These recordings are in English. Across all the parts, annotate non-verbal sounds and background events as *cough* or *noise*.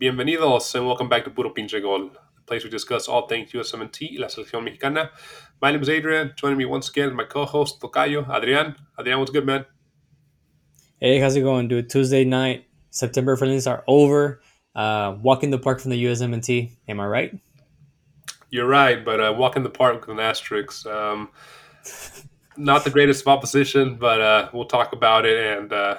Bienvenidos and welcome back to Puro Pinche Gol, the place we discuss all things USMNT y la selección mexicana. My name is Adrian. Joining me once again my co-host Tocayo, Adrian. Adrian, what's good, man? Hey, how's it going, dude? Tuesday night, September friendlies are over. Uh, walk in the park from the USMNT. Am I right? You're right, but uh, walk in the park with an asterisk. Um, *laughs* not the greatest of opposition, but uh, we'll talk about it. And uh,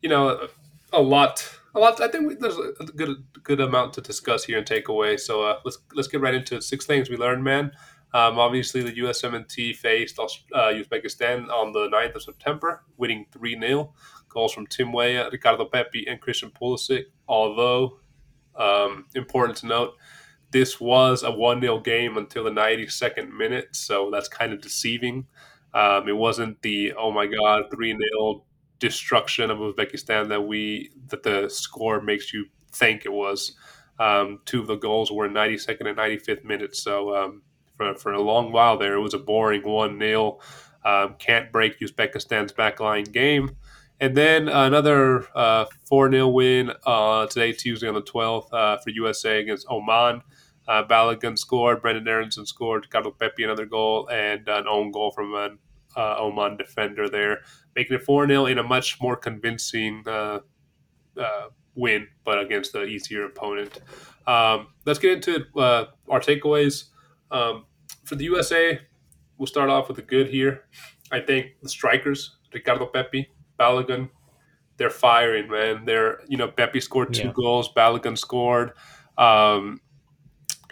you know, a lot, lot. I think we, there's a good, good amount to discuss here and take away. So uh, let's let's get right into it. Six things we learned, man. Um, obviously, the USMNT faced uh, Uzbekistan on the 9th of September, winning 3 0. Goals from Tim Weah, Ricardo Pepi, and Christian Pulisic. Although, um, important to note, this was a 1 0 game until the 92nd minute, so that's kind of deceiving. Um, it wasn't the, oh my God, 3 0 destruction of Uzbekistan that we that the score makes you think it was. Um, two of the goals were 92nd and 95th minutes, so um, for, for a long while there, it was a boring 1 0. Um, can't break Uzbekistan's backline game. And then another uh, 4 uh, 0 win uh, today, Tuesday on the 12th, uh, for USA against Oman. Uh, Balogun scored, Brendan Aaronson scored, Carlo Pepi another goal, and an own goal from an uh, Oman defender there, making it 4 0 in a much more convincing win, but against the easier opponent. Um, let's get into our takeaways. Um, for the USA, we'll start off with the good here. I think the strikers, Ricardo Pepi, Balogun, they're firing, man. They're you know Pepi scored two yeah. goals, Balogun scored. Um,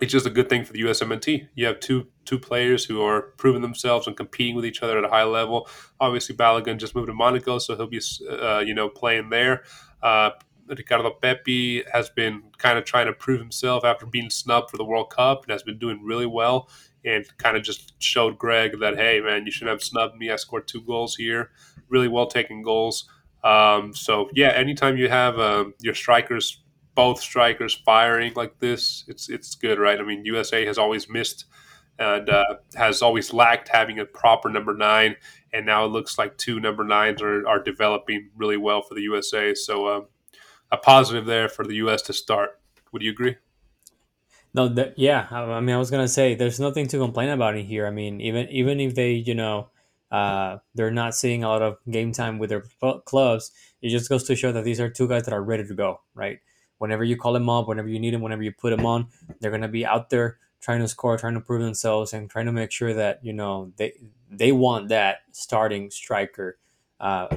it's just a good thing for the USMNT. You have two two players who are proving themselves and competing with each other at a high level. Obviously, Balogun just moved to Monaco, so he'll be uh, you know playing there. Uh, Ricardo Pepi has been kind of trying to prove himself after being snubbed for the World Cup and has been doing really well and kind of just showed Greg that hey man, you shouldn't have snubbed me. I scored two goals here, really well taken goals. Um, so yeah, anytime you have uh, your strikers, both strikers firing like this, it's it's good, right? I mean, USA has always missed and uh, has always lacked having a proper number nine, and now it looks like two number nines are, are developing really well for the USA. So uh, a positive there for the US to start. Would you agree? No, that, yeah. I mean, I was gonna say there's nothing to complain about in here. I mean, even even if they, you know, uh, they're not seeing a lot of game time with their clubs, it just goes to show that these are two guys that are ready to go. Right. Whenever you call them up, whenever you need them, whenever you put them on, they're gonna be out there trying to score, trying to prove themselves, and trying to make sure that you know they they want that starting striker uh,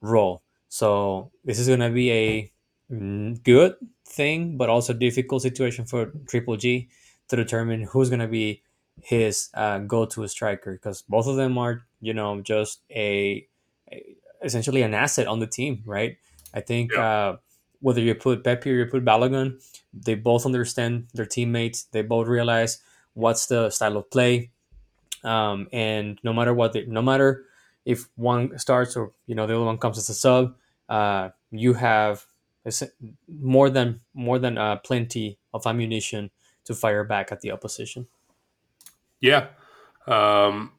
role. So this is gonna be a mm, good thing, but also difficult situation for Triple G to determine who's going to be his uh, go-to striker because both of them are, you know, just a, a, essentially an asset on the team, right? I think yeah. uh, whether you put Pepi or you put Balogun, they both understand their teammates. They both realize what's the style of play, um, and no matter what, they, no matter if one starts or you know the other one comes as a sub, uh, you have more than more than uh, plenty of ammunition to fire back at the opposition. Yeah, um,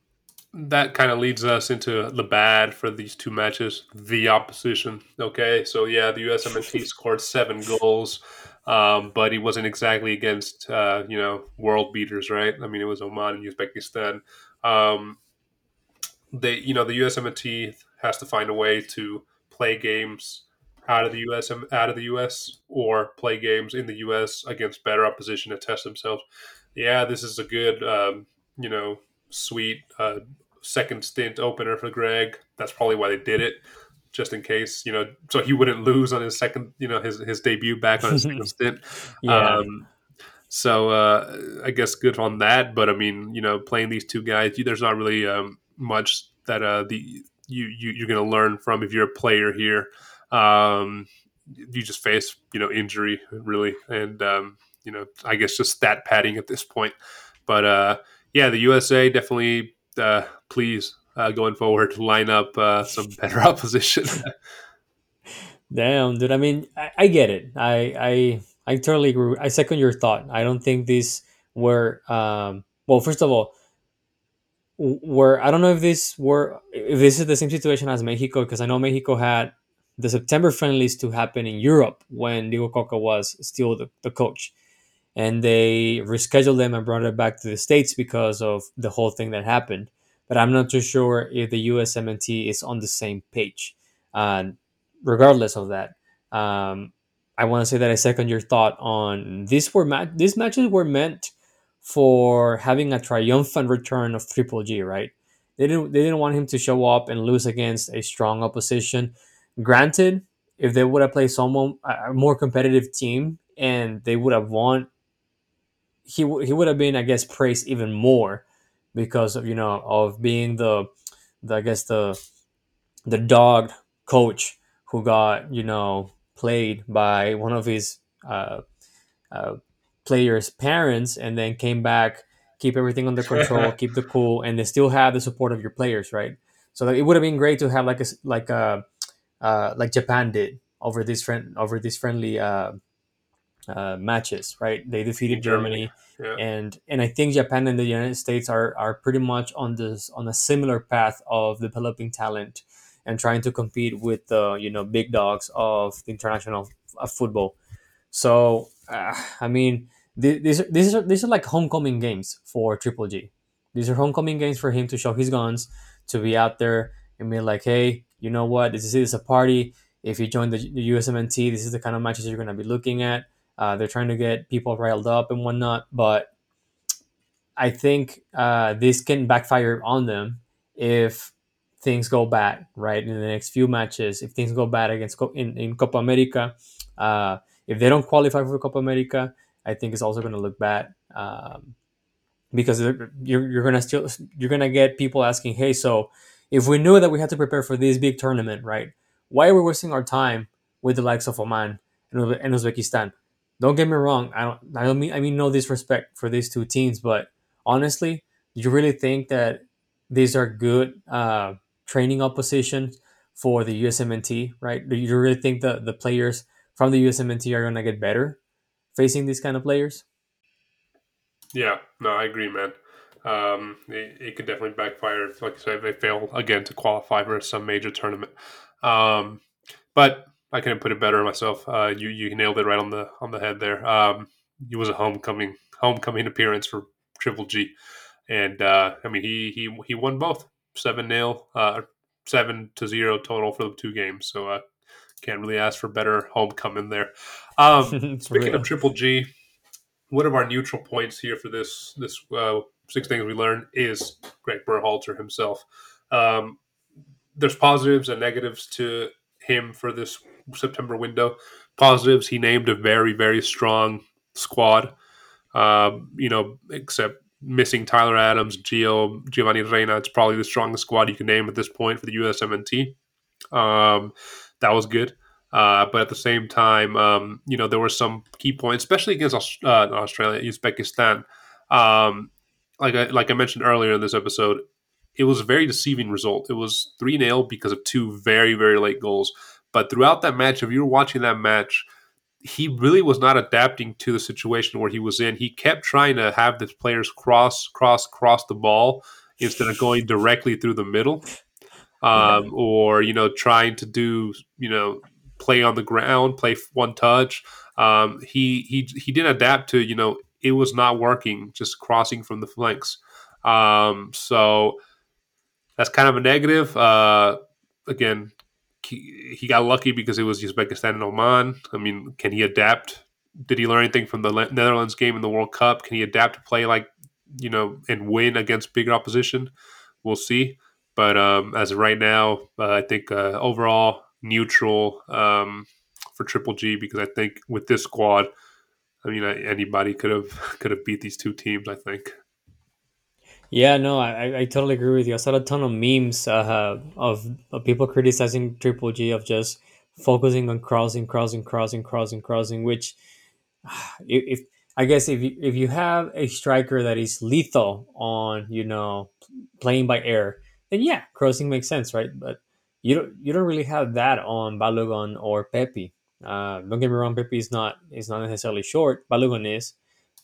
that kind of leads us into the bad for these two matches. The opposition. Okay, so yeah, the USMNT *laughs* scored seven goals, um, but he wasn't exactly against uh, you know world beaters, right? I mean, it was Oman and Uzbekistan. Um, they, you know, the USMNT has to find a way to play games out of the U.S. out of the U.S. or play games in the U.S. against better opposition to test themselves. Yeah, this is a good, um, you know, sweet uh, second stint opener for Greg. That's probably why they did it, just in case, you know, so he wouldn't lose on his second, you know, his his debut back on his second *laughs* stint. yeah. Um, so uh, I guess good on that. But I mean, you know, playing these two guys, there's not really um, much that uh, the you, you you're going to learn from if you're a player here. Um, you just face you know injury really, and um, you know I guess just stat padding at this point. But uh, yeah, the USA definitely uh, please uh, going forward line up uh, some better *laughs* opposition. Damn, dude. I mean, I, I, get it. I, I I totally agree. I second your thought. I don't think these were um, well. First of all, were I don't know if this were if this is the same situation as Mexico because I know Mexico had the September friendlies to happen in Europe when Diego Cocca was still the, the coach. And they rescheduled them and brought it back to the States because of the whole thing that happened. But I'm not too sure if the USMNT is on the same page. Uh, regardless of that, um, I want to say that I second your thought on these were ma- these matches were meant for having a triumphant return of Triple G, right? They didn't they didn't want him to show up and lose against a strong opposition. Granted, if they would have played someone a more competitive team and they would have won, he he would have been I guess praised even more because of you know of being the the I guess the the dog coach who got you know played by one of his uh, uh, players' parents and then came back, keep everything under control, *laughs* keep the cool, and they still have the support of your players, right? So like, it would have been great to have like a like a uh, like Japan did over this friend over this friendly uh, matches, right? They defeated Germany, Germany. Yeah. and and I think Japan and the United States are are pretty much on this on a similar path of developing talent and trying to compete with the you know big dogs of the international f- football. So uh, I mean, these these are these are like homecoming games for Triple G. These are homecoming games for him to show his guns, to be out there and be like, hey, you know what? This is, this is a party. If you join the, the USMNT, this is the kind of matches you're going to be looking at. Uh, they're trying to get people riled up and whatnot, but I think uh, this can backfire on them if things go bad, right? In the next few matches, if things go bad against in, in Copa America, uh, if they don't qualify for Copa America, I think it's also going to look bad um, because you're, you're going to still you're going to get people asking, hey, so if we knew that we had to prepare for this big tournament, right? Why are we wasting our time with the likes of Oman and, and Uzbekistan? Don't get me wrong. I don't. I don't mean. I mean no disrespect for these two teams, but honestly, do you really think that these are good uh, training oppositions for the USMNT? Right? Do you really think that the players from the USMNT are going to get better facing these kind of players? Yeah, no, I agree, man. Um, it, it, could definitely backfire. Like you said, they fail again to qualify for some major tournament. Um, but I couldn't put it better myself. Uh, you you nailed it right on the on the head there. Um, it was a homecoming homecoming appearance for Triple G, and uh, I mean he he he won both seven nil, uh, seven to zero total for the two games. So uh, can't really ask for better homecoming there. Um, *laughs* speaking real. of Triple G, one of our neutral points here for this this uh, six things we learned is Greg Berhalter himself. Um, there's positives and negatives to him for this September window. Positives, he named a very very strong squad. Um, you know, except missing Tyler Adams, Gio, Giovanni Reyna. It's probably the strongest squad you can name at this point for the USMNT. Um, that was good. Uh, but at the same time, um, you know, there were some key points, especially against uh, Australia, Uzbekistan. Um, like I, like I mentioned earlier in this episode, it was a very deceiving result. It was 3 0 because of two very, very late goals. But throughout that match, if you were watching that match, he really was not adapting to the situation where he was in. He kept trying to have the players cross, cross, cross the ball instead of going directly through the middle um, or you know trying to do you know play on the ground, play one touch. Um, he he he didn't adapt to you know it was not working, just crossing from the flanks. Um, so that's kind of a negative. Uh, again, he, he got lucky because it was Uzbekistan and Oman. I mean, can he adapt? Did he learn anything from the Netherlands game in the World Cup? Can he adapt to play like you know and win against bigger opposition? We'll see. But um, as of right now, uh, I think uh, overall neutral um, for Triple G because I think with this squad, I mean anybody could have *laughs* could have beat these two teams. I think. Yeah, no, I, I totally agree with you. I saw a ton of memes uh, of, of people criticizing Triple G of just focusing on crossing, crossing, crossing, crossing, crossing. Which, *sighs* if I guess if you, if you have a striker that is lethal on you know playing by air, then yeah, crossing makes sense, right? But you don't you don't really have that on Balogun or Pepi. Uh, don't get me wrong, Pepi is not is not necessarily short. Balogun is,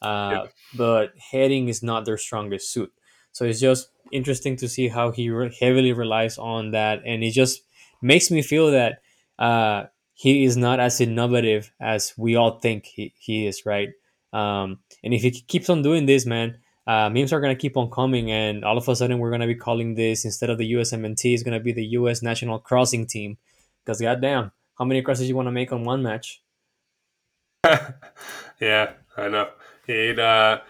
uh, yeah. but heading is not their strongest suit. So it's just interesting to see how he re- heavily relies on that, and it just makes me feel that uh, he is not as innovative as we all think he, he is, right? Um, and if he keeps on doing this, man, uh, memes are gonna keep on coming, and all of a sudden we're gonna be calling this instead of the USMNT, it's gonna be the US National Crossing Team. Because goddamn, how many crosses do you want to make on one match? *laughs* yeah, I know. It uh,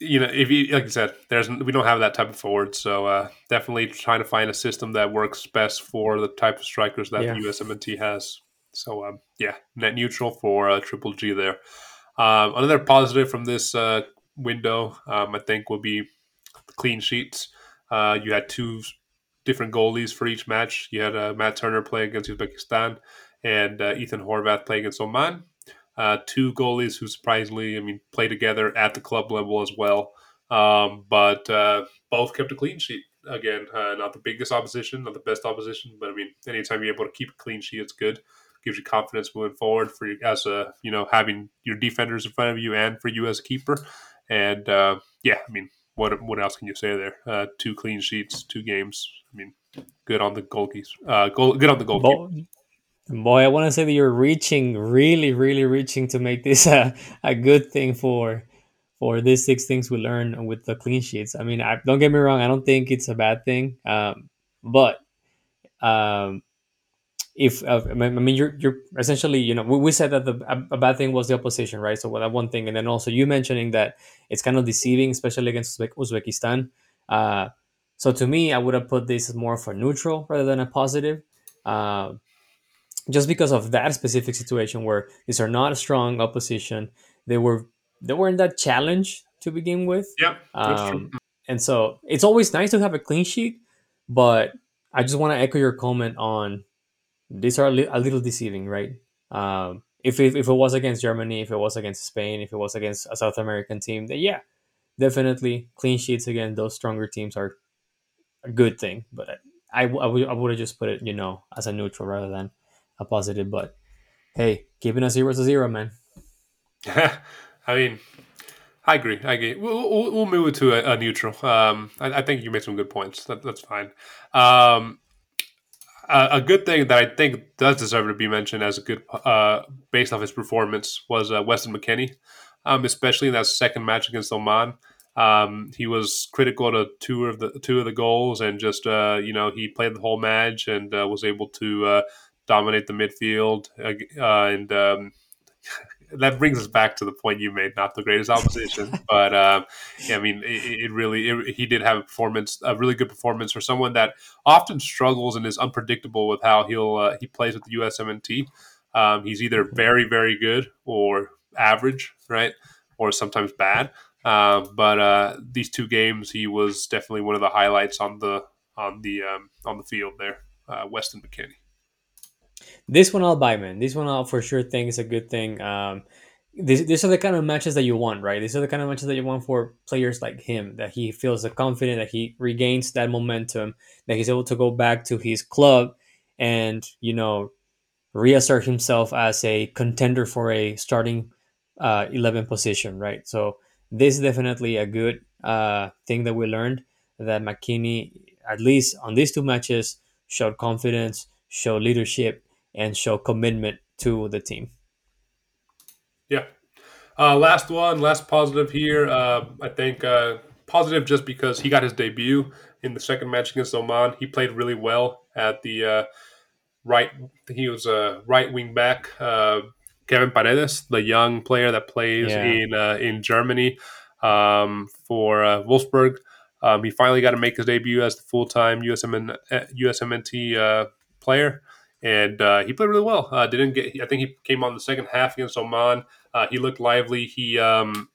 you know, if you like I said, there's we don't have that type of forward, so uh, definitely trying to find a system that works best for the type of strikers that Yeah. the USMNT has. So um, yeah, net neutral for uh, Triple G there. Um, another positive from this uh, window, um, I think, will be clean sheets. Uh, you had two different goalies for each match. You had uh, Matt Turner play against Uzbekistan and uh, Ethan Horvath play against Oman. Uh, two goalies who surprisingly, I mean, play together at the club level as well. Um, but uh, both kept a clean sheet. Again, uh, not the biggest opposition, not the best opposition, but I mean, anytime you're able to keep a clean sheet, it's good. Gives you confidence moving forward for you as a you know having your defenders in front of you and for you as a keeper. And uh, yeah, I mean, what what else can you say there? Uh, two clean sheets, two games. I mean, good on the goalkeepers. Uh, goal, good on the goalkeeper. Boy, I want to say that you're reaching, really, really reaching to make this *laughs* a, a good thing for for these six things we learn with the clean sheets. I mean, I, don't get me wrong, I don't think it's a bad thing, um, but um, if uh, I mean you're you're essentially you know we, we said that the a, bad thing was the opposition, right? So that one thing, and then also you mentioning that it's kind of deceiving, especially against Uzbek- Uzbekistan. Uh, so to me, I would have put this as more of a neutral rather than a positive. Uh, just because of that specific situation where these are not a strong opposition. They were they weren't that challenge to begin with, Yeah, um, and so it's always nice to have a clean sheet. But I just want to echo your comment on these are a, li- a little deceiving, right? Um, if, if if it was against Germany, if it was against Spain, if it was against a South American team, then yeah, definitely clean sheets against those stronger teams are a good thing. But I, I, w- I would have just put it, you know, as a neutral rather than a positive. But hey, keeping a zero is a zero, man. *laughs* I mean, I agree. I agree. We'll, we'll, move it to a, a neutral. Um, I, I think you made some good points. That, that's fine. Um, a, a good thing that I think does deserve to be mentioned as a good, uh, based off his performance, was uh, Weston McKennie, um, especially in that second match against Oman. Um, he was critical to two of the two of the goals, and just uh, you know he played the whole match and uh, was able to uh, dominate the midfield. Uh, and um, *laughs* that brings us back to the point you made, not the greatest opposition, *laughs* but um, yeah, I mean, it, it really it, he did have a performance, a really good performance for someone that often struggles and is unpredictable with how he'll uh, he plays with the USMNT. Um, he's either very very good or average, right, or sometimes bad. Uh, but uh, these two games, he was definitely one of the highlights on the on the um, on the field there. Uh, Weston McKennie. This one I'll buy, man. This one I'll for sure think is a good thing. Um, these, these are the kind of matches that you want, right? These are the kind of matches that you want for players like him, that he feels confident, that he regains that momentum, that he's able to go back to his club and, you know, reassert himself as a contender for a starting uh, 11 position, right? So this is definitely a good uh, thing that we learned that McKennie, at least on these two matches, showed confidence, showed leadership, and show commitment to the team. Yeah. Uh, last one, last positive here. Uh, I think uh, positive just because he got his debut in the second match against Oman. He played really well at the uh, right. He was a right wing back. Uh, Kevin Paredes, the young player that plays Yeah. in uh, in Germany um, for uh, Wolfsburg. Um, he finally got to make his debut as the full time USMN, USMNT uh, player, and uh, he played really well. Uh, didn't get. I think he came on the second half against Oman. Uh, he looked lively. He, um,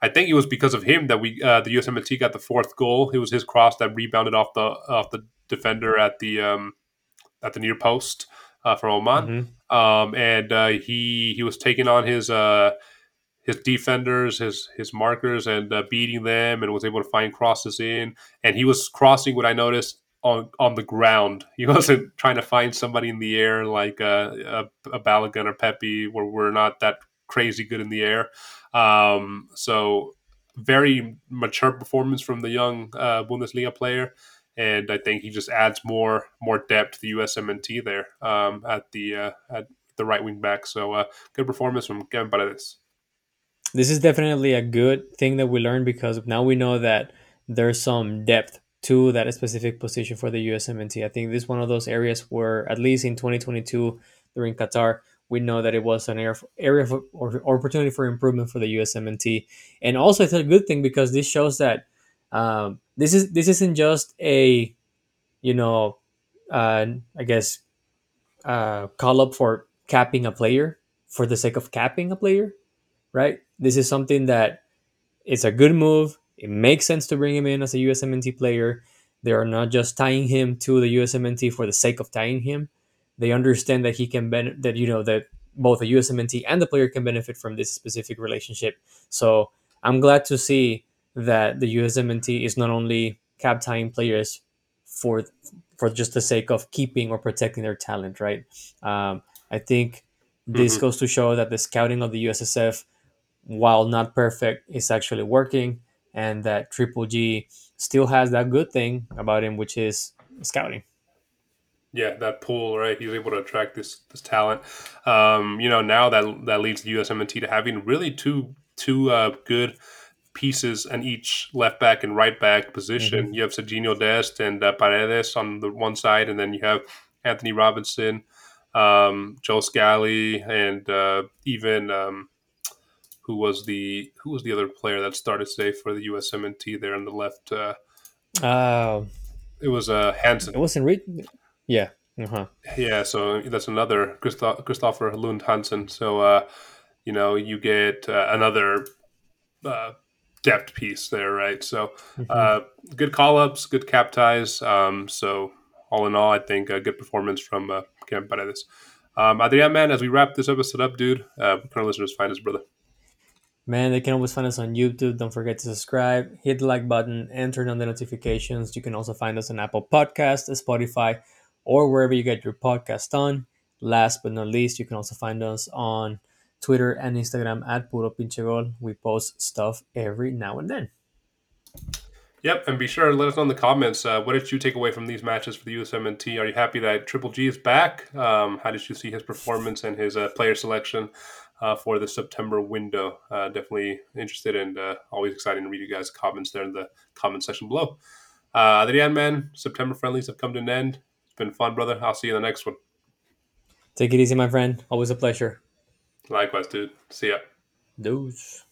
I think it was because of him that we uh, the USMNT got the fourth goal. It was his cross that rebounded off the off the defender at the um, at the near post uh, from Oman, hmm um, and uh, he he was taking on his uh, his defenders, his his markers, and uh, beating them, and was able to find crosses in. And he was crossing what I noticed on on the ground. He *laughs* wasn't trying to find somebody in the air like uh, a, a Balogun or Pepi, where we're not that crazy good in the air. Um, so very mature performance from the young uh, Bundesliga player. and I think he just adds more more depth to the USMNT there um, at the uh, at the right wing back. So uh, good performance from Kevin Paredes. This is definitely a good thing that we learned because now we know that there's some depth to that specific position for the USMNT. I think this is one of those areas where, at least in 2022 during Qatar, we know that it was an area of or opportunity for improvement for the USMNT, and also it's a good thing because this shows that um, this is this isn't just a you know uh, I guess uh, call up for capping a player for the sake of capping a player, right? This is something that it's a good move. It makes sense to bring him in as a USMNT player. They are not just tying him to the USMNT for the sake of tying him. They understand that he can benefit that you know that both the USMNT and the player can benefit from this specific relationship. So I'm glad to see that the USMNT is not only cap tying players for for just the sake of keeping or protecting their talent, right? Um, I think this mm-hmm. goes to show that the scouting of the USSF, while not perfect, is actually working, and that Triple G still has that good thing about him, which is scouting. Yeah, that pool, right? He's able to attract this this talent. Um, you know, now that that leads the USMNT to having really two two uh, good pieces in each left back and right back position. Mm-hmm. You have Sergiño Dest and uh, Paredes on the one side, and then you have Antonee Robinson, um, Joe Scally, and uh, even um, who was the who was the other player that started today for the USMNT there on the left. Uh, uh it was uh, Hansen. It wasn't Reed. Yeah. Uh-huh. Yeah. So that's another Christoph, Kristoffer Lund Hansen. So uh, you know you get uh, another uh, depth piece there, right? So mm-hmm. uh, good call ups, good cap ties. Um, so all in all, I think a good performance from uh, Cam Paredes. Um, Adrian, man, as we wrap this episode up, dude, uh, can our listeners find us, brother? Man, they can always find us on YouTube. Don't forget to subscribe, hit the like button, and turn on the notifications. You can also find us on Apple Podcast, Spotify, or wherever you get your podcast on. Last but not least, you can also find us on Twitter and Instagram at Puro Pinche Gol. We post stuff every now and then. Yep, and be sure to let us know in the comments uh, what did you take away from these matches for the USMNT? Are you happy that Triple G is back? Um, how did you see his performance and his uh, player selection uh, for the September window? Uh, definitely interested and uh, always exciting to read you guys' comments there in the comment section below. Uh, Adrian, man, September friendlies have come to an end It's been fun, brother. I'll see you in the next one. Take it easy, my friend. Always a pleasure. Likewise, dude. See ya. Deuce.